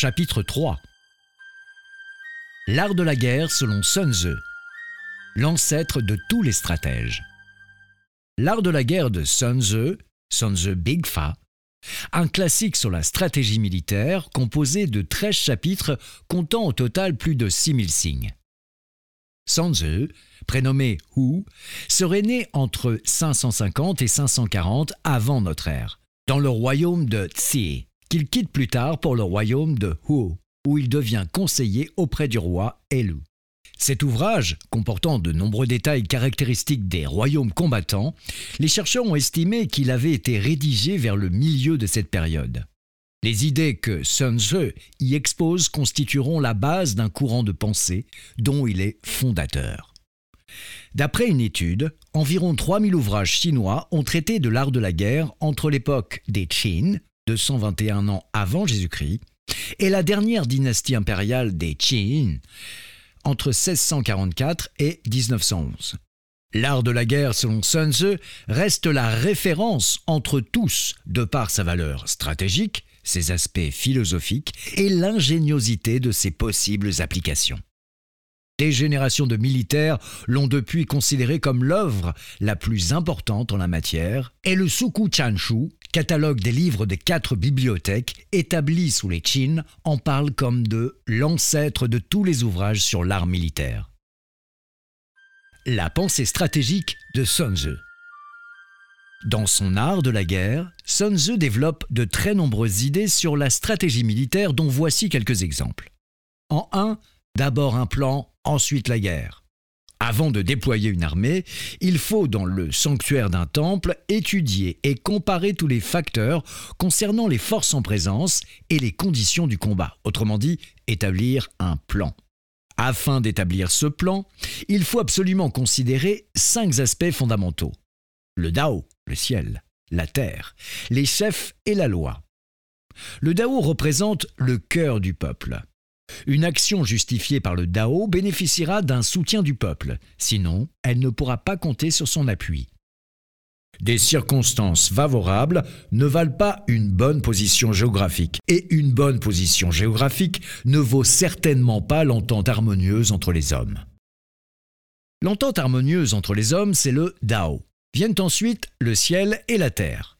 Chapitre 3 L'art de la guerre selon Sun Tzu, l'ancêtre de tous les stratèges. L'art de la guerre de Sun Tzu, Sun Tzu Big Fa, un classique sur la stratégie militaire composé de 13 chapitres comptant au total plus de 6000 signes. Sun Tzu, prénommé Hu, serait né entre 550 et 540 avant notre ère, dans le royaume de Tsi, qu'il quitte plus tard pour le royaume de Hu, où il devient conseiller auprès du roi Elu. Cet ouvrage, comportant de nombreux détails caractéristiques des royaumes combattants, les chercheurs ont estimé qu'il avait été rédigé vers le milieu de cette période. Les idées que Sun Tzu y expose constitueront la base d'un courant de pensée dont il est fondateur. D'après une étude, environ 3000 ouvrages chinois ont traité de l'art de la guerre entre l'époque des Qin, 221 ans avant Jésus-Christ, et la dernière dynastie impériale des Qin, entre 1644 et 1911. L'art de la guerre, selon Sun Tzu, reste la référence entre tous de par sa valeur stratégique, ses aspects philosophiques et l'ingéniosité de ses possibles applications. Des générations de militaires l'ont depuis considéré comme l'œuvre la plus importante en la matière, et le Suku Chanshu, catalogue des livres des quatre bibliothèques établis sous les Qin, en parle comme de l'ancêtre de tous les ouvrages sur l'art militaire. La pensée stratégique de Sun Tzu. Dans son art de la guerre, Sun Tzu développe de très nombreuses idées sur la stratégie militaire dont voici quelques exemples. En 1, d'abord un plan ensuite la guerre. Avant de déployer une armée, il faut, dans le sanctuaire d'un temple, étudier et comparer tous les facteurs concernant les forces en présence et les conditions du combat, autrement dit, établir un plan. Afin d'établir ce plan, il faut absolument considérer cinq aspects fondamentaux. Le Dao, le ciel, la terre, les chefs et la loi. Le Dao représente le cœur du peuple. Une action justifiée par le Dao bénéficiera d'un soutien du peuple, sinon elle ne pourra pas compter sur son appui. Des circonstances favorables ne valent pas une bonne position géographique, et une bonne position géographique ne vaut certainement pas l'entente harmonieuse entre les hommes. L'entente harmonieuse entre les hommes, c'est le Dao. Viennent ensuite le ciel et la terre.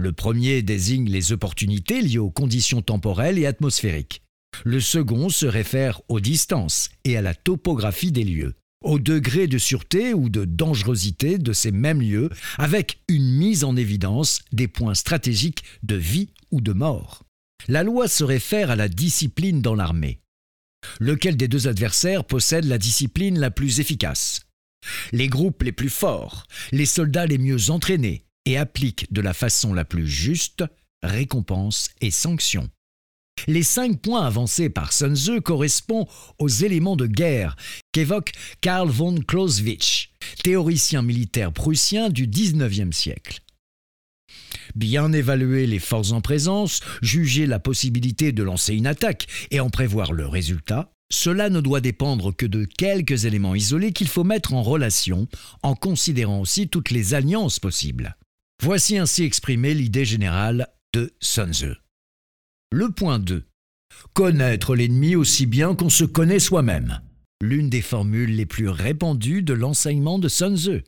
Le premier désigne les opportunités liées aux conditions temporelles et atmosphériques. Le second se réfère aux distances et à la topographie des lieux, au degré de sûreté ou de dangerosité de ces mêmes lieux, avec une mise en évidence des points stratégiques de vie ou de mort. La loi se réfère à la discipline dans l'armée. Lequel des deux adversaires possède la discipline la plus efficace? Les groupes les plus forts, les soldats les mieux entraînés et appliquent de la façon la plus juste récompenses et sanctions. Les cinq points avancés par Sun Tzu correspondent aux éléments de guerre qu'évoque Karl von Clausewitz, théoricien militaire prussien du XIXe siècle. Bien évaluer les forces en présence, juger la possibilité de lancer une attaque et en prévoir le résultat, cela ne doit dépendre que de quelques éléments isolés qu'il faut mettre en relation en considérant aussi toutes les alliances possibles. Voici ainsi exprimée l'idée générale de Sun Tzu. Le point 2. Connaître l'ennemi aussi bien qu'on se connaît soi-même. L'une des formules les plus répandues de l'enseignement de Sun Tzu.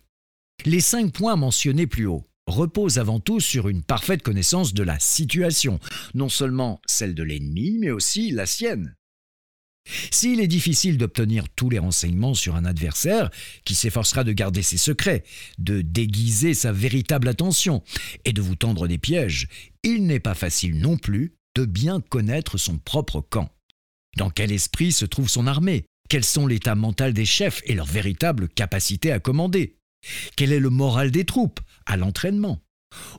Les cinq points mentionnés plus haut reposent avant tout sur une parfaite connaissance de la situation, non seulement celle de l'ennemi, mais aussi la sienne. S'il est difficile d'obtenir tous les renseignements sur un adversaire qui s'efforcera de garder ses secrets, de déguiser sa véritable attention et de vous tendre des pièges, il n'est pas facile non plus bien connaître son propre camp. Dans quel esprit se trouve son armée? Quels sont l'état mental des chefs et leur véritable capacité à commander? Quel est le moral des troupes à l'entraînement?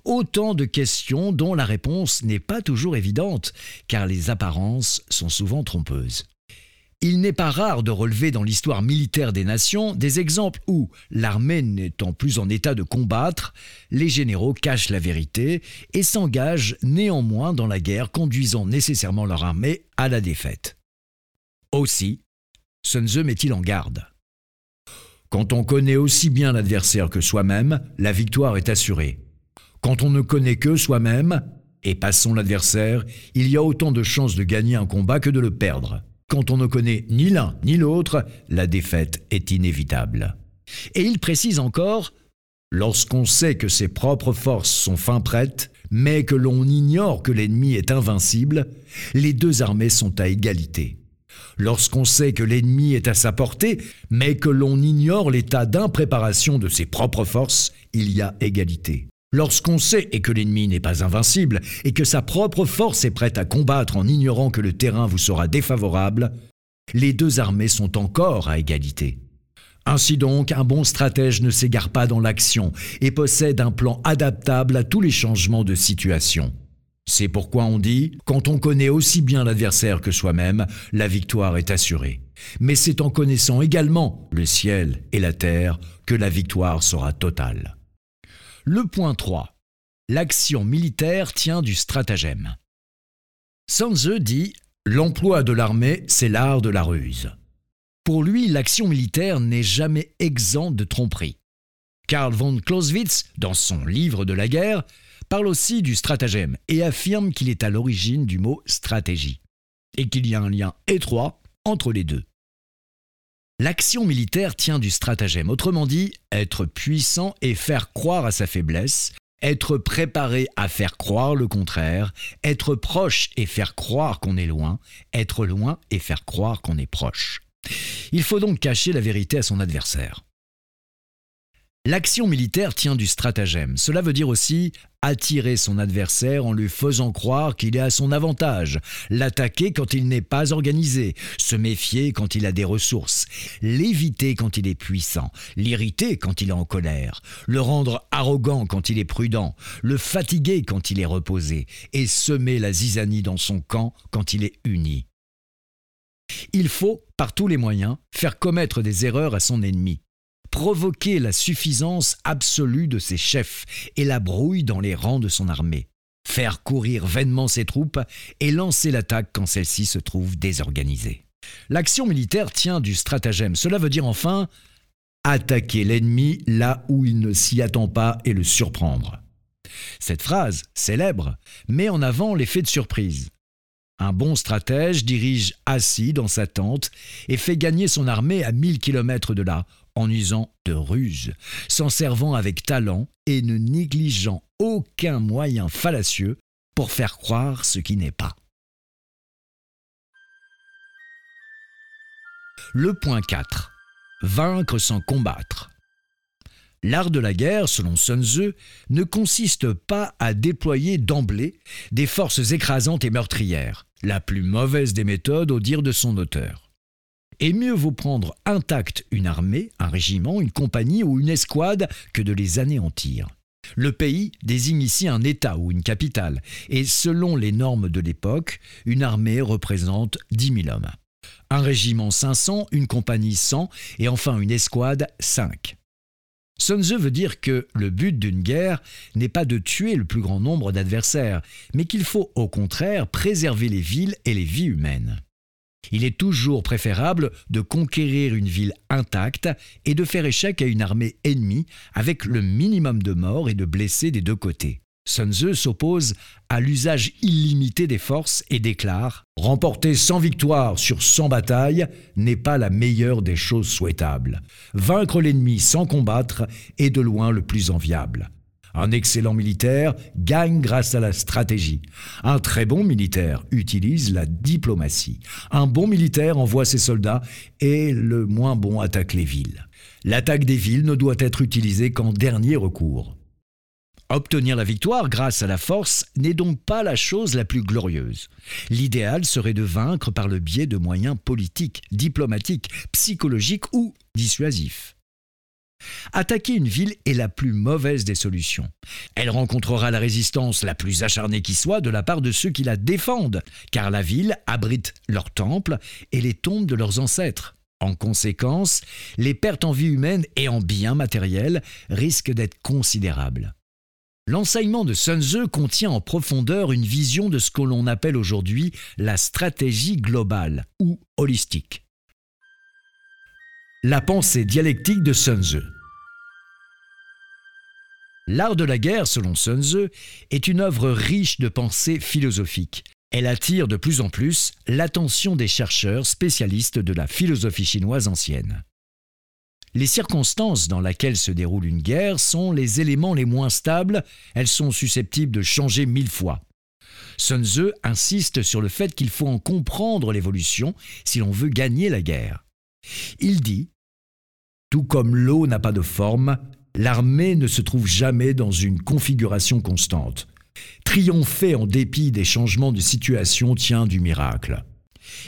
Autant de questions dont la réponse n'est pas toujours évidente, car les apparences sont souvent trompeuses. Il n'est pas rare de relever dans l'histoire militaire des nations des exemples où, l'armée n'étant plus en état de combattre, les généraux cachent la vérité et s'engagent néanmoins dans la guerre conduisant nécessairement leur armée à la défaite. Aussi, Sun Tzu met-il en garde. Quand on connaît aussi bien l'adversaire que soi-même, la victoire est assurée. Quand on ne connaît que soi-même, et passons l'adversaire, il y a autant de chances de gagner un combat que de le perdre. Quand on ne connaît ni l'un ni l'autre, la défaite est inévitable. Et il précise encore, lorsqu'on sait que ses propres forces sont fin prêtes, mais que l'on ignore que l'ennemi est invincible, les deux armées sont à égalité. Lorsqu'on sait que l'ennemi est à sa portée, mais que l'on ignore l'état d'impréparation de ses propres forces, il y a égalité. Lorsqu'on sait et que l'ennemi n'est pas invincible, et que sa propre force est prête à combattre en ignorant que le terrain vous sera défavorable, les deux armées sont encore à égalité. Ainsi donc, un bon stratège ne s'égare pas dans l'action et possède un plan adaptable à tous les changements de situation. C'est pourquoi on dit, quand on connaît aussi bien l'adversaire que soi-même, la victoire est assurée. Mais c'est en connaissant également le ciel et la terre que la victoire sera totale. Le point 3. L'action militaire tient du stratagème. Sanzeu dit L'emploi de l'armée, c'est l'art de la ruse. Pour lui, l'action militaire n'est jamais exempte de tromperie. Karl von Clausewitz, dans son livre de la guerre, parle aussi du stratagème et affirme qu'il est à l'origine du mot stratégie, et qu'il y a un lien étroit entre les deux. L'action militaire tient du stratagème, autrement dit, être puissant et faire croire à sa faiblesse, être préparé à faire croire le contraire, être proche et faire croire qu'on est loin, être loin et faire croire qu'on est proche. Il faut donc cacher la vérité à son adversaire. L'action militaire tient du stratagème. Cela veut dire aussi attirer son adversaire en lui faisant croire qu'il est à son avantage, l'attaquer quand il n'est pas organisé, se méfier quand il a des ressources, l'éviter quand il est puissant, l'irriter quand il est en colère, le rendre arrogant quand il est prudent, le fatiguer quand il est reposé, et semer la zizanie dans son camp quand il est uni. Il faut, par tous les moyens, faire commettre des erreurs à son ennemi provoquer la suffisance absolue de ses chefs et la brouille dans les rangs de son armée, faire courir vainement ses troupes et lancer l'attaque quand celle-ci se trouve désorganisée. L'action militaire tient du stratagème. Cela veut dire enfin attaquer l'ennemi là où il ne s'y attend pas et le surprendre. Cette phrase, célèbre, met en avant l'effet de surprise. Un bon stratège dirige assis dans sa tente et fait gagner son armée à mille kilomètres de là, en usant de ruse, s'en servant avec talent et ne négligeant aucun moyen fallacieux pour faire croire ce qui n'est pas. Le point 4. Vaincre sans combattre. L'art de la guerre, selon Sun Tzu, ne consiste pas à déployer d'emblée des forces écrasantes et meurtrières, la plus mauvaise des méthodes au dire de son auteur. Et mieux vaut prendre intacte une armée, un régiment, une compagnie ou une escouade que de les anéantir. Le pays désigne ici un État ou une capitale, et selon les normes de l'époque, une armée représente 10 000 hommes. Un régiment 500, une compagnie 100, et enfin une escouade 5. Sun veut dire que le but d'une guerre n'est pas de tuer le plus grand nombre d'adversaires, mais qu'il faut au contraire préserver les villes et les vies humaines. Il est toujours préférable de conquérir une ville intacte et de faire échec à une armée ennemie avec le minimum de morts et de blessés des deux côtés. Sun Tzu s'oppose à l'usage illimité des forces et déclare Remporter 100 victoires sur 100 batailles n'est pas la meilleure des choses souhaitables. Vaincre l'ennemi sans combattre est de loin le plus enviable. Un excellent militaire gagne grâce à la stratégie. Un très bon militaire utilise la diplomatie. Un bon militaire envoie ses soldats et le moins bon attaque les villes. L'attaque des villes ne doit être utilisée qu'en dernier recours. Obtenir la victoire grâce à la force n'est donc pas la chose la plus glorieuse. L'idéal serait de vaincre par le biais de moyens politiques, diplomatiques, psychologiques ou dissuasifs. Attaquer une ville est la plus mauvaise des solutions. Elle rencontrera la résistance la plus acharnée qui soit de la part de ceux qui la défendent, car la ville abrite leurs temples et les tombes de leurs ancêtres. En conséquence, les pertes en vie humaine et en biens matériels risquent d'être considérables. L'enseignement de Sun Tzu contient en profondeur une vision de ce que l'on appelle aujourd'hui la stratégie globale ou holistique. La pensée dialectique de Sun Tzu. L'art de la guerre, selon Sun Tzu, est une œuvre riche de pensées philosophiques. Elle attire de plus en plus l'attention des chercheurs spécialistes de la philosophie chinoise ancienne. Les circonstances dans lesquelles se déroule une guerre sont les éléments les moins stables, elles sont susceptibles de changer mille fois. Sun Tzu insiste sur le fait qu'il faut en comprendre l'évolution si l'on veut gagner la guerre. Il dit Tout comme l'eau n'a pas de forme, l'armée ne se trouve jamais dans une configuration constante. Triompher en dépit des changements de situation tient du miracle.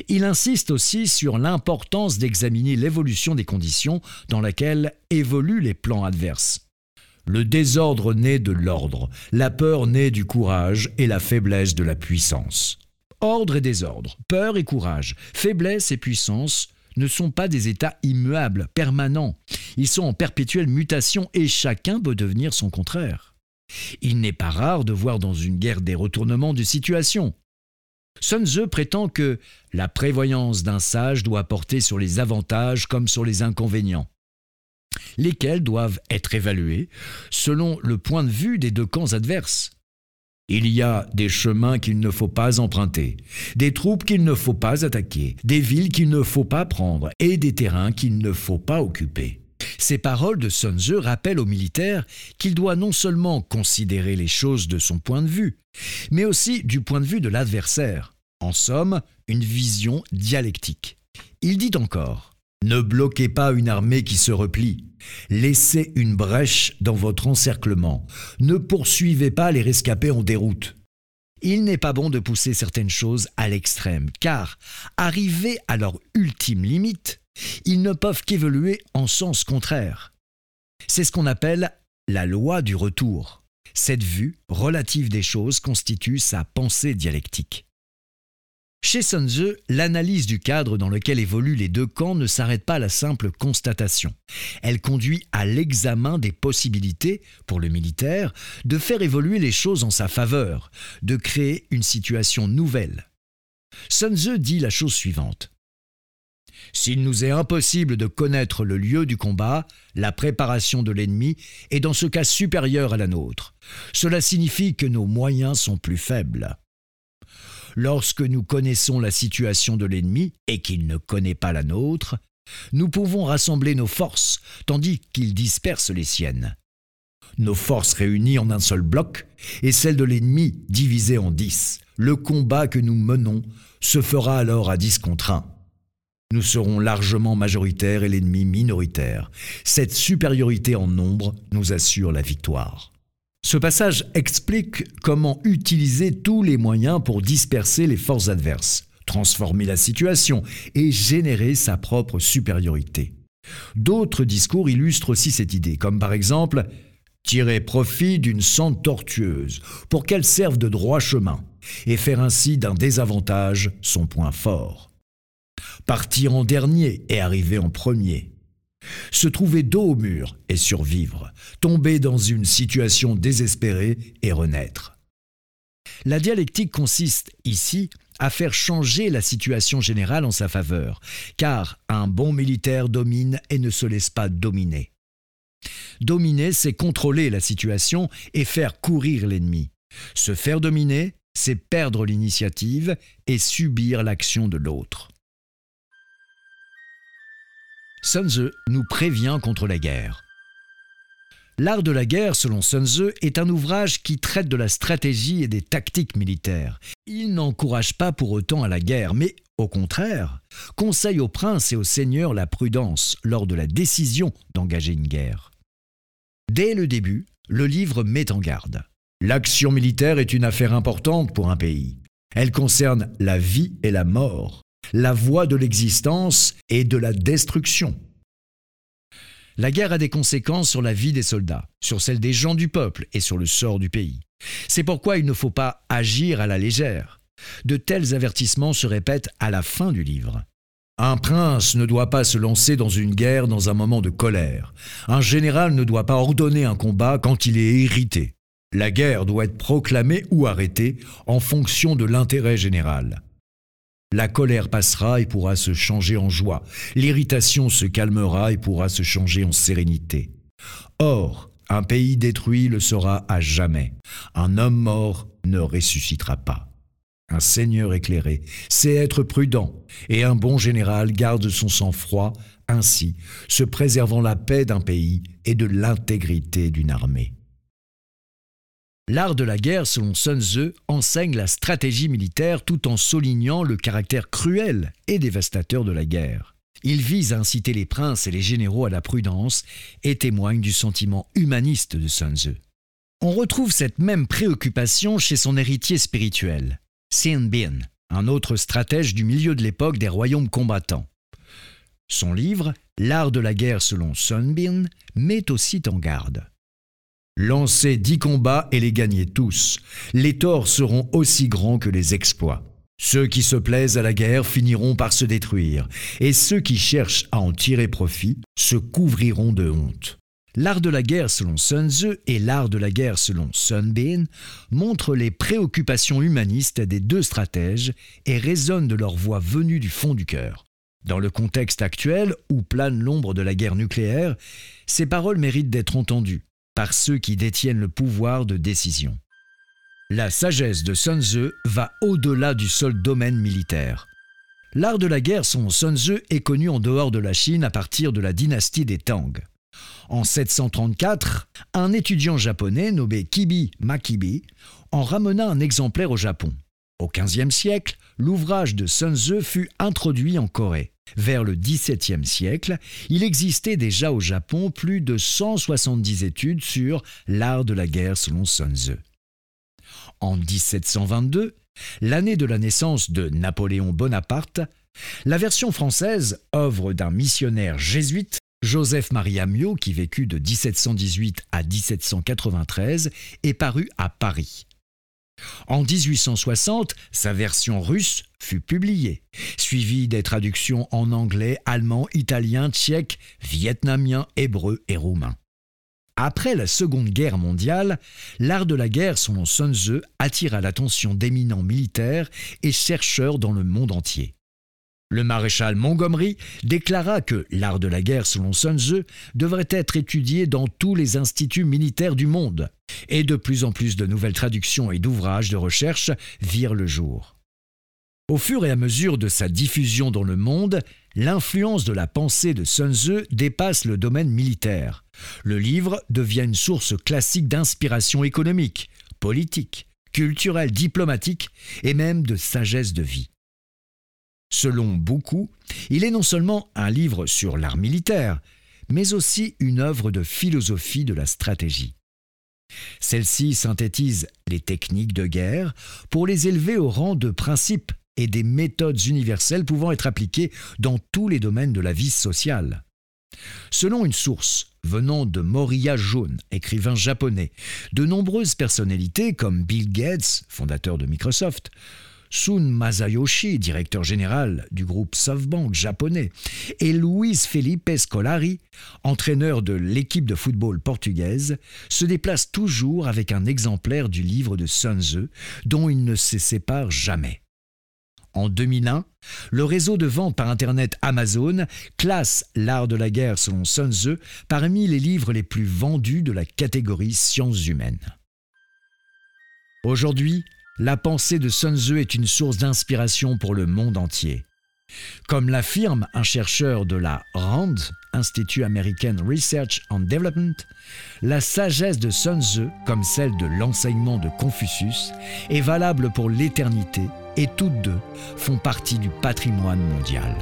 Il insiste aussi sur l'importance d'examiner l'évolution des conditions dans lesquelles évoluent les plans adverses. Le désordre naît de l'ordre, la peur naît du courage et la faiblesse de la puissance. Ordre et désordre, peur et courage, faiblesse et puissance ne sont pas des états immuables, permanents. Ils sont en perpétuelle mutation et chacun peut devenir son contraire. Il n'est pas rare de voir dans une guerre des retournements de situation. Sun Tzu prétend que la prévoyance d'un sage doit porter sur les avantages comme sur les inconvénients, lesquels doivent être évalués selon le point de vue des deux camps adverses. Il y a des chemins qu'il ne faut pas emprunter, des troupes qu'il ne faut pas attaquer, des villes qu'il ne faut pas prendre et des terrains qu'il ne faut pas occuper. Ces paroles de Sun Tzu rappellent aux militaires qu'il doit non seulement considérer les choses de son point de vue, mais aussi du point de vue de l'adversaire. En somme, une vision dialectique. Il dit encore Ne bloquez pas une armée qui se replie. Laissez une brèche dans votre encerclement. Ne poursuivez pas les rescapés en déroute. Il n'est pas bon de pousser certaines choses à l'extrême, car, arrivés à leur ultime limite, ils ne peuvent qu'évoluer en sens contraire. C'est ce qu'on appelle la loi du retour. Cette vue relative des choses constitue sa pensée dialectique. Chez Sun Tzu, l'analyse du cadre dans lequel évoluent les deux camps ne s'arrête pas à la simple constatation. Elle conduit à l'examen des possibilités, pour le militaire, de faire évoluer les choses en sa faveur, de créer une situation nouvelle. Sun Tzu dit la chose suivante. S'il nous est impossible de connaître le lieu du combat, la préparation de l'ennemi est dans ce cas supérieure à la nôtre. Cela signifie que nos moyens sont plus faibles. Lorsque nous connaissons la situation de l'ennemi et qu'il ne connaît pas la nôtre, nous pouvons rassembler nos forces tandis qu'il disperse les siennes. Nos forces réunies en un seul bloc et celles de l'ennemi divisées en dix. Le combat que nous menons se fera alors à dix contre un nous serons largement majoritaires et l'ennemi minoritaire. Cette supériorité en nombre nous assure la victoire. Ce passage explique comment utiliser tous les moyens pour disperser les forces adverses, transformer la situation et générer sa propre supériorité. D'autres discours illustrent aussi cette idée, comme par exemple tirer profit d'une sente tortueuse pour qu'elle serve de droit chemin et faire ainsi d'un désavantage son point fort partir en dernier et arriver en premier, se trouver dos au mur et survivre, tomber dans une situation désespérée et renaître. La dialectique consiste ici à faire changer la situation générale en sa faveur, car un bon militaire domine et ne se laisse pas dominer. Dominer, c'est contrôler la situation et faire courir l'ennemi. Se faire dominer, c'est perdre l'initiative et subir l'action de l'autre. Sun Tzu nous prévient contre la guerre. L'art de la guerre, selon Sun Tzu, est un ouvrage qui traite de la stratégie et des tactiques militaires. Il n'encourage pas pour autant à la guerre, mais au contraire, conseille aux princes et aux seigneurs la prudence lors de la décision d'engager une guerre. Dès le début, le livre met en garde. L'action militaire est une affaire importante pour un pays. Elle concerne la vie et la mort la voie de l'existence et de la destruction. La guerre a des conséquences sur la vie des soldats, sur celle des gens du peuple et sur le sort du pays. C'est pourquoi il ne faut pas agir à la légère. De tels avertissements se répètent à la fin du livre. Un prince ne doit pas se lancer dans une guerre dans un moment de colère. Un général ne doit pas ordonner un combat quand il est irrité. La guerre doit être proclamée ou arrêtée en fonction de l'intérêt général. La colère passera et pourra se changer en joie. L'irritation se calmera et pourra se changer en sérénité. Or, Un pays détruit le sera à jamais. Un homme mort ne ressuscitera pas. Un seigneur éclairé sait être prudent, et un bon général garde son sang-froid, ainsi se préservant la paix d'un pays et de l'intégrité d'une armée. L'art de la guerre, selon Sun Tzu, enseigne la stratégie militaire tout en soulignant le caractère cruel et dévastateur de la guerre. Il vise à inciter les princes et les généraux à la prudence et témoigne du sentiment humaniste de Sun Tzu. On retrouve cette même préoccupation chez son héritier spirituel, Sin Bin, un autre stratège du milieu de l'époque des royaumes combattants. Son livre, L'art de la guerre selon Sun Bin, met aussi en garde. Lancez dix combats et les gagnez tous. Les torts seront aussi grands que les exploits. Ceux qui se plaisent à la guerre finiront par se détruire, et ceux qui cherchent à en tirer profit se couvriront de honte. L'art de la guerre selon Sun Tzu et l'art de la guerre selon Sun Bin montrent les préoccupations humanistes des deux stratèges et résonnent de leur voix venue du fond du cœur. Dans le contexte actuel où plane l'ombre de la guerre nucléaire, ces paroles méritent d'être entendues par ceux qui détiennent le pouvoir de décision. La sagesse de Sun Tzu va au-delà du seul domaine militaire. L'art de la guerre son Sun Tzu est connu en dehors de la Chine à partir de la dynastie des Tang. En 734, un étudiant japonais nommé Kibi Makibi en ramena un exemplaire au Japon. Au XVe siècle, l'ouvrage de Sun Tzu fut introduit en Corée. Vers le XVIIe siècle, il existait déjà au Japon plus de 170 études sur l'art de la guerre selon Sun Tzu. En 1722, l'année de la naissance de Napoléon Bonaparte, la version française, œuvre d'un missionnaire jésuite, Joseph Marie Amiot, qui vécut de 1718 à 1793, est parue à Paris. En 1860, sa version russe fut publiée, suivie des traductions en anglais, allemand, italien, tchèque, vietnamien, hébreu et roumain. Après la Seconde Guerre mondiale, l'art de la guerre selon Sun Tzu attira l'attention d'éminents militaires et chercheurs dans le monde entier. Le maréchal Montgomery déclara que l'art de la guerre selon Sun Tzu devrait être étudié dans tous les instituts militaires du monde, et de plus en plus de nouvelles traductions et d'ouvrages de recherche virent le jour. Au fur et à mesure de sa diffusion dans le monde, l'influence de la pensée de Sun Tzu dépasse le domaine militaire. Le livre devient une source classique d'inspiration économique, politique, culturelle, diplomatique et même de sagesse de vie. Selon beaucoup, il est non seulement un livre sur l'art militaire, mais aussi une œuvre de philosophie de la stratégie. Celle-ci synthétise les techniques de guerre pour les élever au rang de principes et des méthodes universelles pouvant être appliquées dans tous les domaines de la vie sociale. Selon une source venant de Moriya Jaune, écrivain japonais, de nombreuses personnalités comme Bill Gates, fondateur de Microsoft, Sun Masayoshi, directeur général du groupe SoftBank japonais, et Luis Felipe Scolari, entraîneur de l'équipe de football portugaise, se déplacent toujours avec un exemplaire du livre de Sun Tzu dont ils ne se séparent jamais. En 2001, le réseau de vente par Internet Amazon classe L'art de la guerre selon Sun Tzu parmi les livres les plus vendus de la catégorie sciences humaines. Aujourd'hui, la pensée de Sun Tzu est une source d'inspiration pour le monde entier. Comme l'affirme un chercheur de la RAND, Institute American Research and Development, la sagesse de Sun Tzu, comme celle de l'enseignement de Confucius, est valable pour l'éternité et toutes deux font partie du patrimoine mondial.